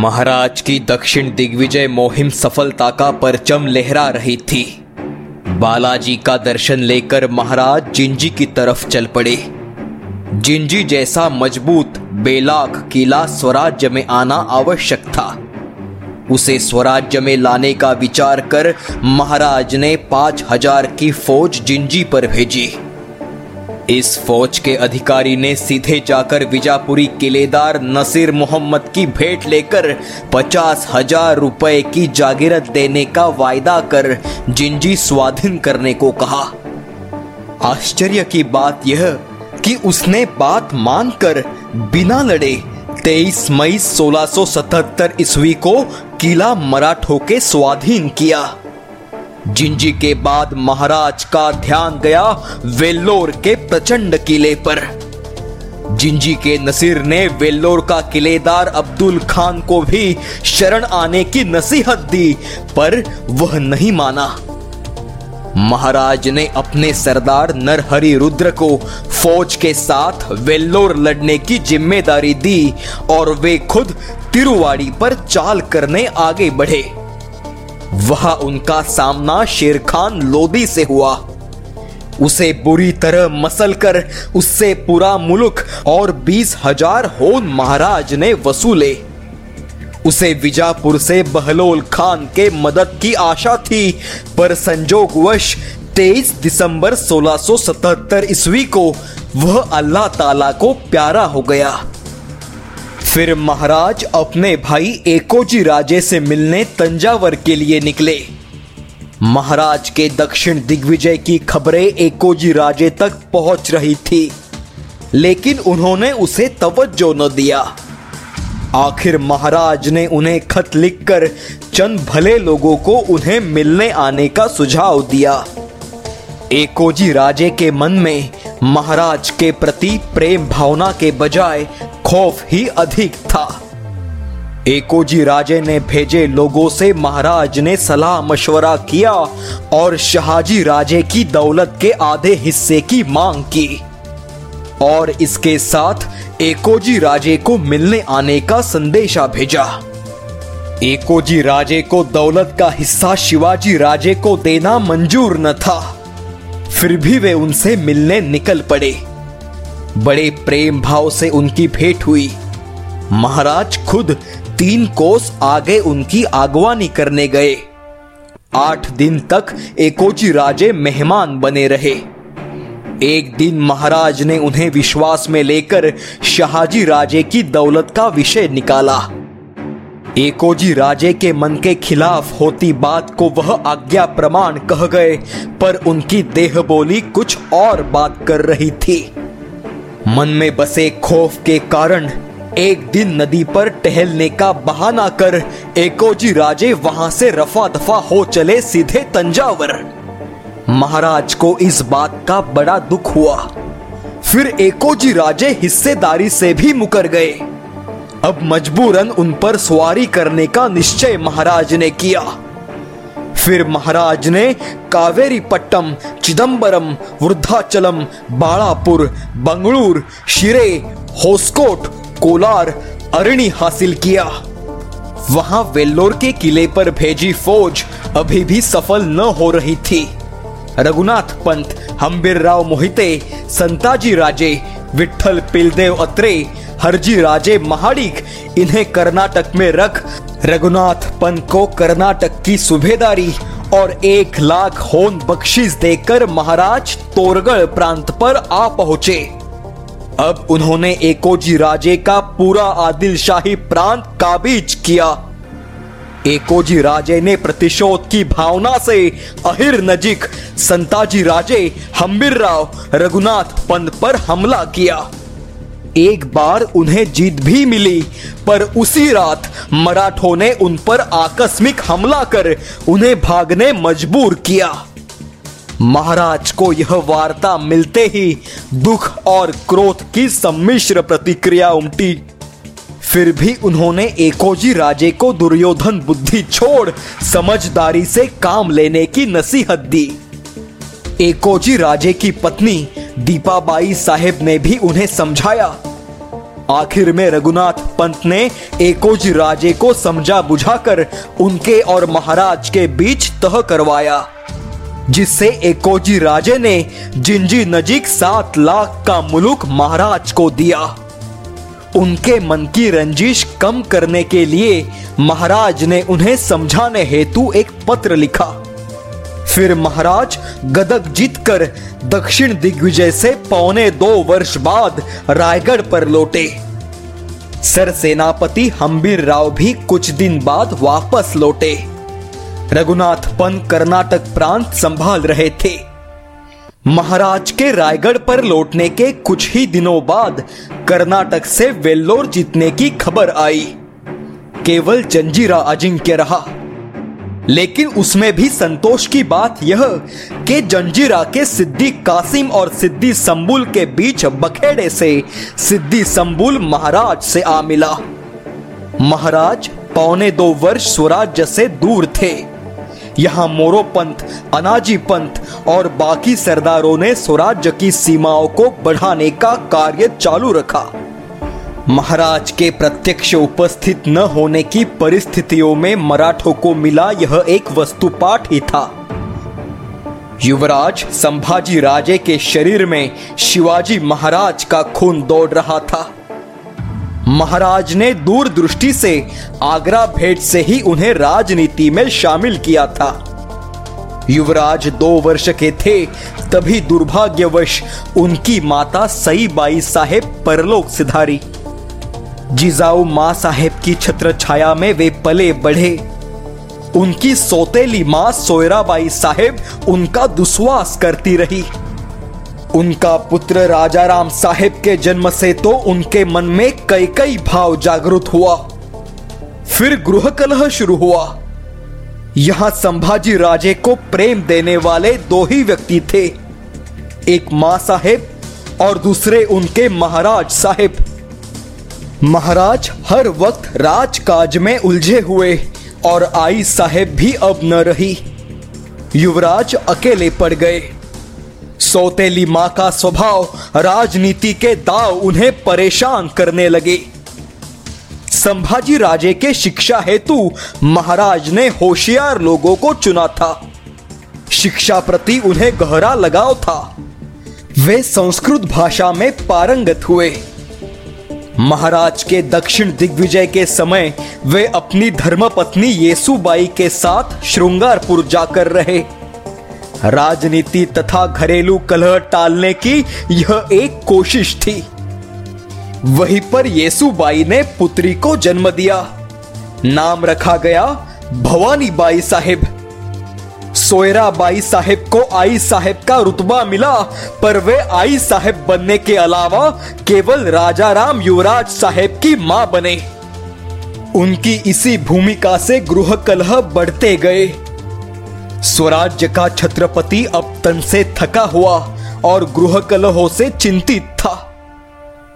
महाराज की दक्षिण दिग्विजय मुहिम सफलता का परचम लहरा रही थी। बालाजी का दर्शन लेकर महाराज जिंजी की तरफ़ चल पड़े। जिंजी जैसा मज़बूत, बेलाख, किला स्वराज्य में आना आवश्यक था। उसे स्वराज्य में लाने का विचार कर महाराज ने पाँच हज़ार की फौज जिंजी पर भेजी। इस फौज के अधिकारी ने सीधे जाकर विजापुरी किलेदार नसीर मोहम्मद की भेंट लेकर पचास हज़ार रुपए की जागीरत देने का वायदा कर जिंजी स्वाधीन करने को कहा। आश्चर्य की बात यह कि उसने बात मानकर बिना लड़े 23 मई 1677 ईस्वी को किला मराठों के स्वाधीन किया। जिंजी के बाद महाराज का ध्यान गया वेल्लोर के प्रचंड किले पर। जिंजी के नसीर ने वेल्लोर का किलेदार अब्दुल खान को भी शरण आने की नसीहत दी, पर वह नहीं माना। महाराज ने अपने सरदार नरहरि रुद्र को फौज के साथ वेल्लोर लड़ने की ज़िम्मेदारी दी और वे खुद तिरुवाड़ी पर चाल करने आगे बढ़े। वहाँ उनका सामना शेर खान लोदी से हुआ। उसे बुरी तरह मसल कर उससे पूरा मुल्क और बीस हज़ार होन महाराज ने वसूले। उसे विजापुर से बहलोल खान के मदद की आशा थी, पर संजोगवश 23 दिसंबर 1677 ईस्वी को वह अल्लाह ताला को प्यारा हो गया। फिर महाराज अपने भाई एकोजी राजे से मिलने तंजावर के लिए निकले। महाराज के दक्षिण दिग्विजय की खबरें एकोजी राजे तक पहुँच रही थी, लेकिन उन्होंने उसे तवज्जो न दिया। आखिर महाराज ने उन्हें खत लिखकर चंद भले लोगों को उन्हें मिलने आने का सुझाव दिया। एकोजी राजे के मन में महाराज के प्रति प्रेम भावना के बजाय खौफ ही अधिक था। एकोजी राजे ने भेजे लोगों से महाराज ने सलाह मशवरा किया और शहाजी राजे की दौलत के आधे हिस्से की मांग की। और इसके साथ एकोजी राजे को मिलने आने का संदेशा भेजा। एकोजी राजे को दौलत का हिस्सा शिवाजी राजे को देना मंजूर न था। फिर भी वे उनसे मिलने निकल पड़े। बड़े प्रेम भाव से उनकी भेंट हुई। महाराज खुद तीन कोस आगे उनकी आगवानी करने गए। आठ दिन तक एकोजी राजे मेहमान बने रहे। एक दिन महाराज ने उन्हें विश्वास में लेकर शाहजी राजे की दौलत का विषय निकाला। एकोजी राजे के मन के खिलाफ होती बात को वह आज्ञा प्रमाण कह गए, पर उनकी देह बोली कुछ और बात कर रही थी। मन में बसे खौफ के कारण एक दिन नदी पर टहलने का बहाना कर एकोजी राजे वहाँ से रफा दफ़ा हो चले सीधे तंजावर। महाराज को इस बात का बड़ा दुख हुआ। फिर एकोजी राजे हिस्सेदारी से भी मुकर गए। अब मजबूरन उन पर सवारी करने का निश्चय महाराज ने किया। फिर महाराज ने कावेरी पट्टम चिदम्बरम वृद्धाचलम बाड़ापुर बंगलूर, शिरे, होस्कोट, कोलार, अरणी हासिल किया। वहाँ वेल्लोर के किले पर भेजी फौज अभी भी सफल न हो रही थी। रघुनाथ पंत, हम्बिर राव मोहिते, संताजी राजे विठल पिलदेव अत्रे, हरजी राजे महाडिक, इन्हें कर्नाटक में रख रघुनाथ पंत को कर्नाटक की सुबेदारी और एक लाख होन बख्शीश देकर महाराज तोरगढ़ प्रांत पर आ पहुँचे। अब उन्होंने एकोजी राजे का पूरा आदिल शाही प्रांत काबिज किया। एकोजी राजे ने प्रतिशोध की भावना से अहिर नजीक संताजी राजे हम्बिर राव रघुनाथ पंत पर हमला किया। एक बार उन्हें जीत भी मिली, पर उसी रात मराठों ने उन पर आकस्मिक हमला कर उन्हें भागने मजबूर किया। महाराज को यह वार्ता मिलते ही दुख और क्रोध की सम्मिश्र प्रतिक्रिया उमटी। फिर भी उन्होंने एकोजी राजे को दुर्योधन बुद्धि छोड़ समझदारी से काम लेने की नसीहत दी। एकोजी राजे की पत्नी दीपाबाई साहेब ने भी उन्हें समझाया। आखिर में रघुनाथ पंत ने एकोजी राजे को समझा बुझाकर उनके और महाराज के बीच तह करवाया, जिससे एकोजी राजे ने जिंजी नजीक सात लाख का मुलुक महाराज को दिया। उनके मन की रंजिश कम करने के लिए महाराज ने उन्हें समझाने हेतु एक पत्र लिखा। फिर महाराज गदक जीतकर दक्षिण दिग्विजय से पौने दो वर्ष बाद रायगढ़ पर लौटे। सर सेनापति हम्बीर राव भी कुछ दिन बाद वापस लौटे। रघुनाथ पंत कर्नाटक प्रांत संभाल रहे थे। महाराज के रायगढ़ पर लौटने के कुछ ही दिनों बाद कर्नाटक से वेल्लोर जीतने की खबर आई। केवल जंजीरा अजिंक्य रहा। लेकिन उसमें भी संतोष की बात यह कि जंजीरा के सिद्दी कासिम और सिद्दी संबुल के बीच बखेड़े से सिद्दी संबुल महाराज से आ मिला। महाराज पौने दो वर्ष स्वराज्य से दूर थे। यहाँ मोरो पंथ, अनाजी पंथ और बाकी सरदारों ने स्वराज्य की सीमाओं को बढ़ाने का कार्य चालू रखा। महाराज के प्रत्यक्ष उपस्थित न होने की परिस्थितियों में मराठों को मिला यह एक वस्तुपाठ ही था। युवराज संभाजी राजे के शरीर में शिवाजी महाराज का खून दौड़ रहा था। महाराज ने दूरदृष्टि से आगरा भेंट से ही उन्हें राजनीति में शामिल किया था। युवराज दो वर्ष के थे, तभी दुर्भाग्यवश उनकी माता सई बाई साहेब परलोक सिधारी जिजाऊ माँ साहेब की छत्र छाया में वे पले बढ़े। उनकी सौतेली माँ सोयराबाई साहेब उनका दुस्वास करती रही। उनका पुत्र राजा राम साहेब के जन्म से तो उनके मन में कई कई भाव जागृत हुआ। फिर गृह कलह शुरू हुआ। यहाँ संभाजी राजे को प्रेम देने वाले दो ही व्यक्ति थे। एक माँ साहेब और दूसरे उनके महाराज साहेब। महाराज, हर वक्त राजकाज में उलझे हुए और आई साहेब भी अब न रही। युवराज अकेले पड़ गए। सौतेली माँ का स्वभाव, राजनीति के दाव उन्हें परेशान करने लगे। संभाजी राजे के शिक्षा हेतु महाराज ने होशियार लोगों को चुना था। शिक्षा प्रति उन्हें गहरा लगाव था। वे संस्कृत भाषा में पारंगत हुए। महाराज के दक्षिण दिग्विजय के समय वे अपनी धर्मपत्नी येसुबाई के साथ श्रृंगारपुर जाकर रहे। राजनीति तथा घरेलू कलह टालने की यह एक कोशिश थी। वहीं पर येसुबाई ने पुत्री को जन्म दिया। नाम रखा गया भवानी बाई साहेब। सोयरा बाई साहेब को आई साहेब का रुतबा मिला, पर वे आई साहेब बनने के अलावा केवल राजा राम युवराज साहेब की माँ बने। उनकी इसी भूमिका से गृह कलह बढ़ते गए। स्वराज्य का छत्रपति अब तन से थका हुआ और गृह कलहों से चिंतित था।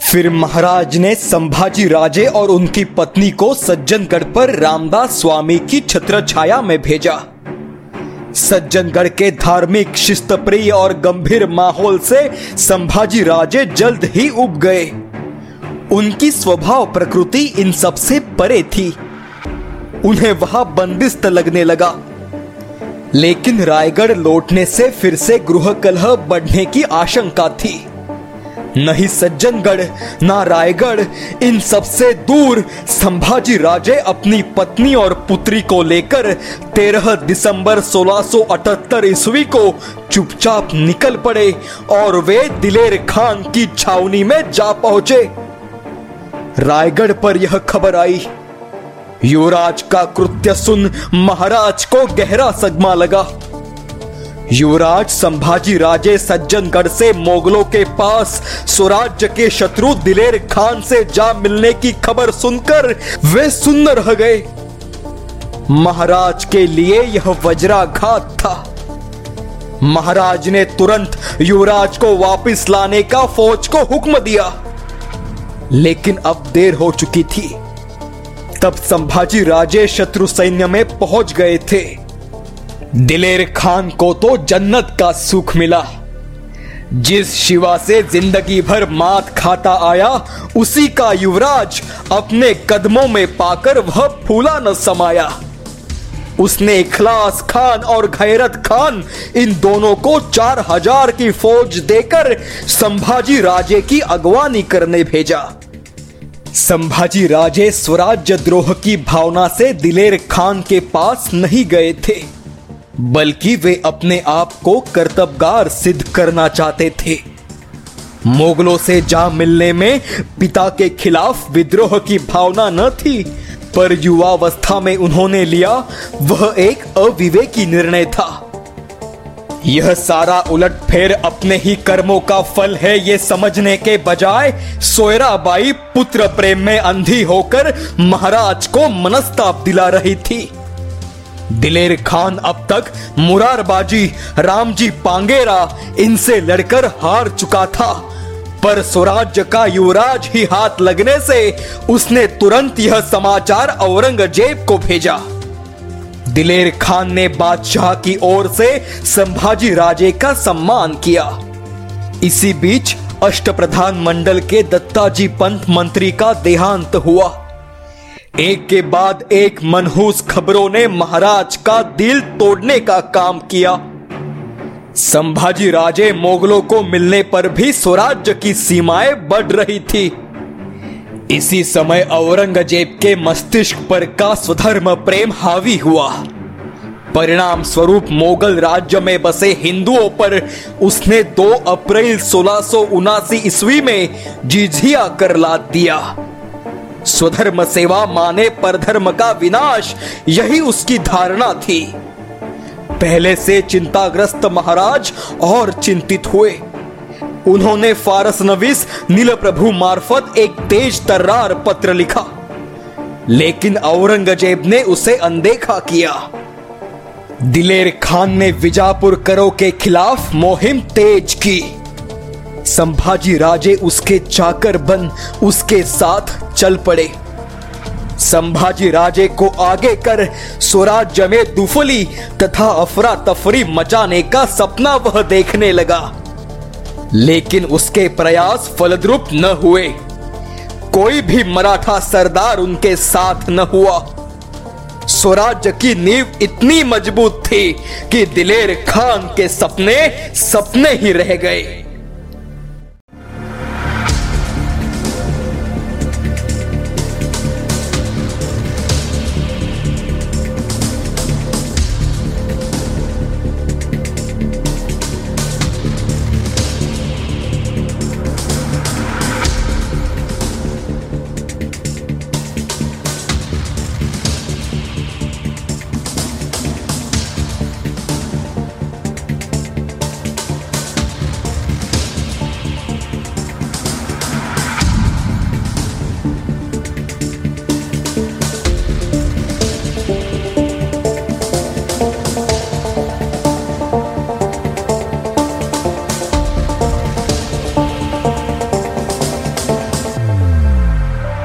फिर महाराज ने संभाजी राजे और उनकी पत्नी को सज्जनगढ़ पर रामदास स्वामी की छत्र छाया में भेजा। सज्जनगढ़ के धार्मिक शिस्त प्रिय और गंभीर माहौल से संभाजी राजे जल्द ही उब गए। उनकी स्वभाव प्रकृति इन सबसे परे थी। उन्हें वहाँ बंदिस्त लगने लगा। लेकिन रायगढ़ लौटने से फिर से गृह कलह बढ़ने की आशंका थी। नहीं सज्जनगढ़, ना रायगढ़, इन सबसे दूर संभाजी राजे अपनी पत्नी और पुत्री को लेकर 13 दिसंबर 1678 ईस्वी को चुपचाप निकल पड़े और वे दिलेर खान की छावनी में जा पहुँचे। रायगढ़ पर यह खबर आई। युवराज का कृत्य सुन महाराज को गहरा सदमा लगा। युवराज संभाजी राजे सज्जनगढ़ से मोगलों के पास, स्वराज्य के शत्रु दिलेर खान से जा मिलने की खबर सुनकर वे सुन रह गए। महाराज के लिए यह वज्राघात था। महाराज ने तुरंत युवराज को वापस लाने का फौज को हुक्म दिया। लेकिन अब देर हो चुकी थी। तब संभाजी राजे शत्रु सैन्य में पहुँच गए थे। दिलेर खान को तो जन्नत का सुख मिला। जिस शिवा से ज़िंदगी भर मात खाता आया, उसी का युवराज अपने कदमों में पाकर वह फूला न समाया। उसने इखलास खान और गैरत खान, इन दोनों को चार हज़ार की फौज देकर संभाजी राजे की अगवानी करने भेजा। संभाजी राजे स्वराज्य द्रोह की भावना से दिलेर खान के पास नहीं गए थे। बल्कि वे अपने आप को कर्तव्यगार सिद्ध करना चाहते थे। मुगलों से जा मिलने में पिता के खिलाफ विद्रोह की भावना न थी, पर युवावस्था में उन्होंने लिया वह एक अविवेकी निर्णय था। यह सारा उलट फेर अपने ही कर्मों का फल है ये समझने के बजाय सोयराबाई पुत्र प्रेम में अंधी होकर महाराज को मनस्ताप दिला रही थी। दिलेर खान अब तक मुरारबाजी, रामजी पांगेरा इनसे लड़कर हार चुका था। पर स्वराज्य का युवराज ही हाथ लगने से उसने तुरंत यह समाचार औरंगज़ेब को भेजा। दिलेर खान ने बादशाह की ओर से संभाजी राजे का सम्मान किया। इसी बीच अष्ट प्रधान मंडल के दत्ताजी पंत मंत्री का देहांत हुआ। एक के बाद एक मनहूस खबरों ने महाराज का दिल तोड़ने का काम किया। संभाजी राजे मोगलों को मिलने पर भी स्वराज्य की सीमाएँ बढ़ रही थी। इसी समय औरंगज़ेब के मस्तिष्क पर का स्वधर्म प्रेम हावी हुआ। परिणाम स्वरूप मोगल राज्य में बसे हिंदुओं पर उसने 2 अप्रैल सोलह ईस्वी में जिजिया कर लाद दिया। स्वधर्म सेवा माने परधर्म का विनाश, यही उसकी धारणा थी। पहले से चिंताग्रस्त महाराज और चिंतित हुए। उन्होंने फारस नवीस नील प्रभु मार्फत एक तेज तर्रार पत्र लिखा। लेकिन औरंगज़ेब ने उसे अनदेखा किया। दिलेर खान ने विजापुर करो के खिलाफ मुहिम तेज की। संभाजी राजे उसके चाकर बन उसके साथ चल पड़े। संभाजी राजे को आगे कर स्वराज्य में दुफली तथा अफरा तफरी मचाने का सपना वह देखने लगा। लेकिन उसके प्रयास फलद्रुप न हुए। कोई भी मराठा सरदार उनके साथ न हुआ। स्वराज्य की नींव इतनी मज़बूत थी कि दिलेर खान के सपने सपने ही रह गए।